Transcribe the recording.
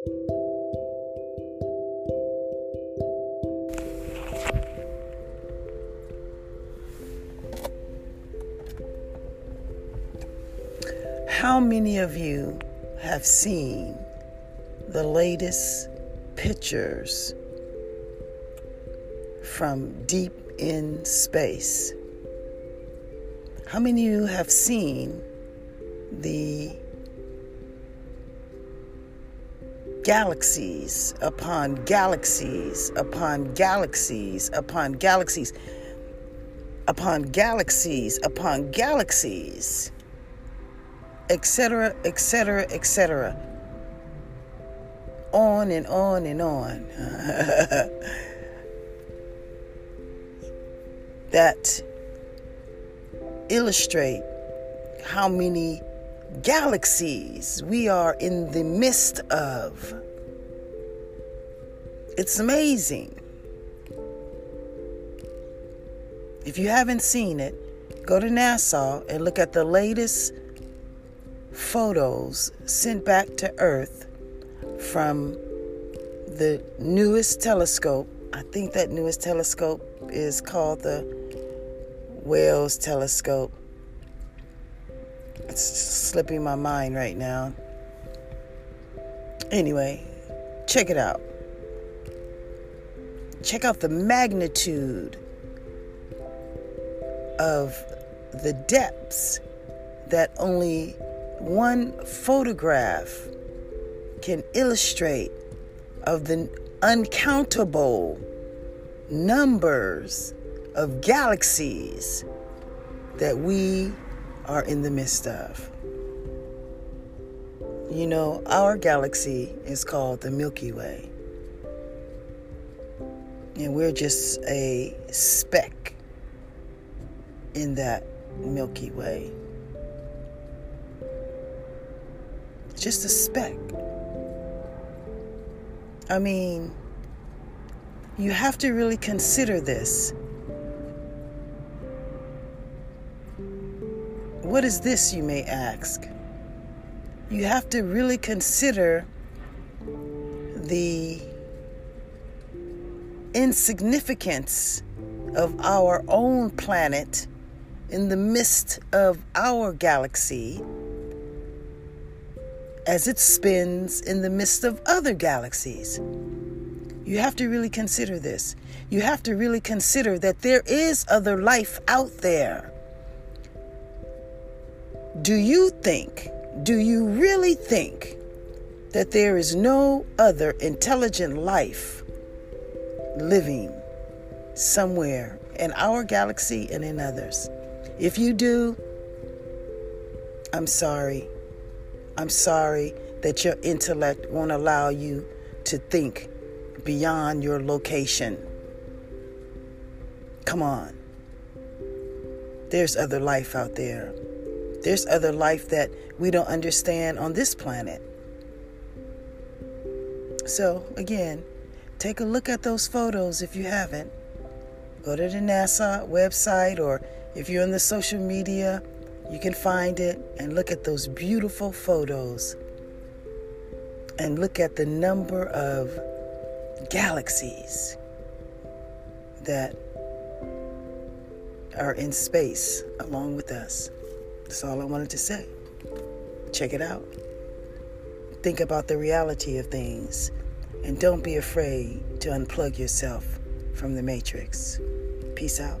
How many of you have seen the latest pictures from deep in space? How many of you have seen the galaxies upon galaxies upon galaxies upon galaxies upon galaxies upon galaxies, etc., etc., etc. On and on and on. that illustrate how many galaxies we are in the midst of. It's amazing. If you haven't seen it, go to NASA and look at the latest photos sent back to Earth from the newest telescope. I think that newest telescope is called the Wells telescope. It's slipping my mind right now. Anyway, check it out. Check out the magnitude of the depths that only one photograph can illustrate of the uncountable numbers of galaxies that we are in the midst of. You know, our galaxy is called the Milky Way. And we're just a speck in that Milky Way. Just a speck. I mean, you have to really consider this. What is this, you may ask? You have to really consider the insignificance of our own planet in the midst of our galaxy as it spins in the midst of other galaxies. You have to really consider this. You have to really consider that there is other life out there. Do you think, do you really think that there is no other intelligent life living somewhere in our galaxy and in others? If you do, I'm sorry. I'm sorry that your intellect won't allow you to think beyond your location. Come on. There's other life out there. There's other life that we don't understand on this planet. So, again, take a look at those photos if you haven't. Go to the NASA website, or if you're on the social media, you can find it and look at those beautiful photos and look at the number of galaxies that are in space along with us. That's all I wanted to say. Check it out. Think about the reality of things and don't be afraid to unplug yourself from the matrix. Peace out.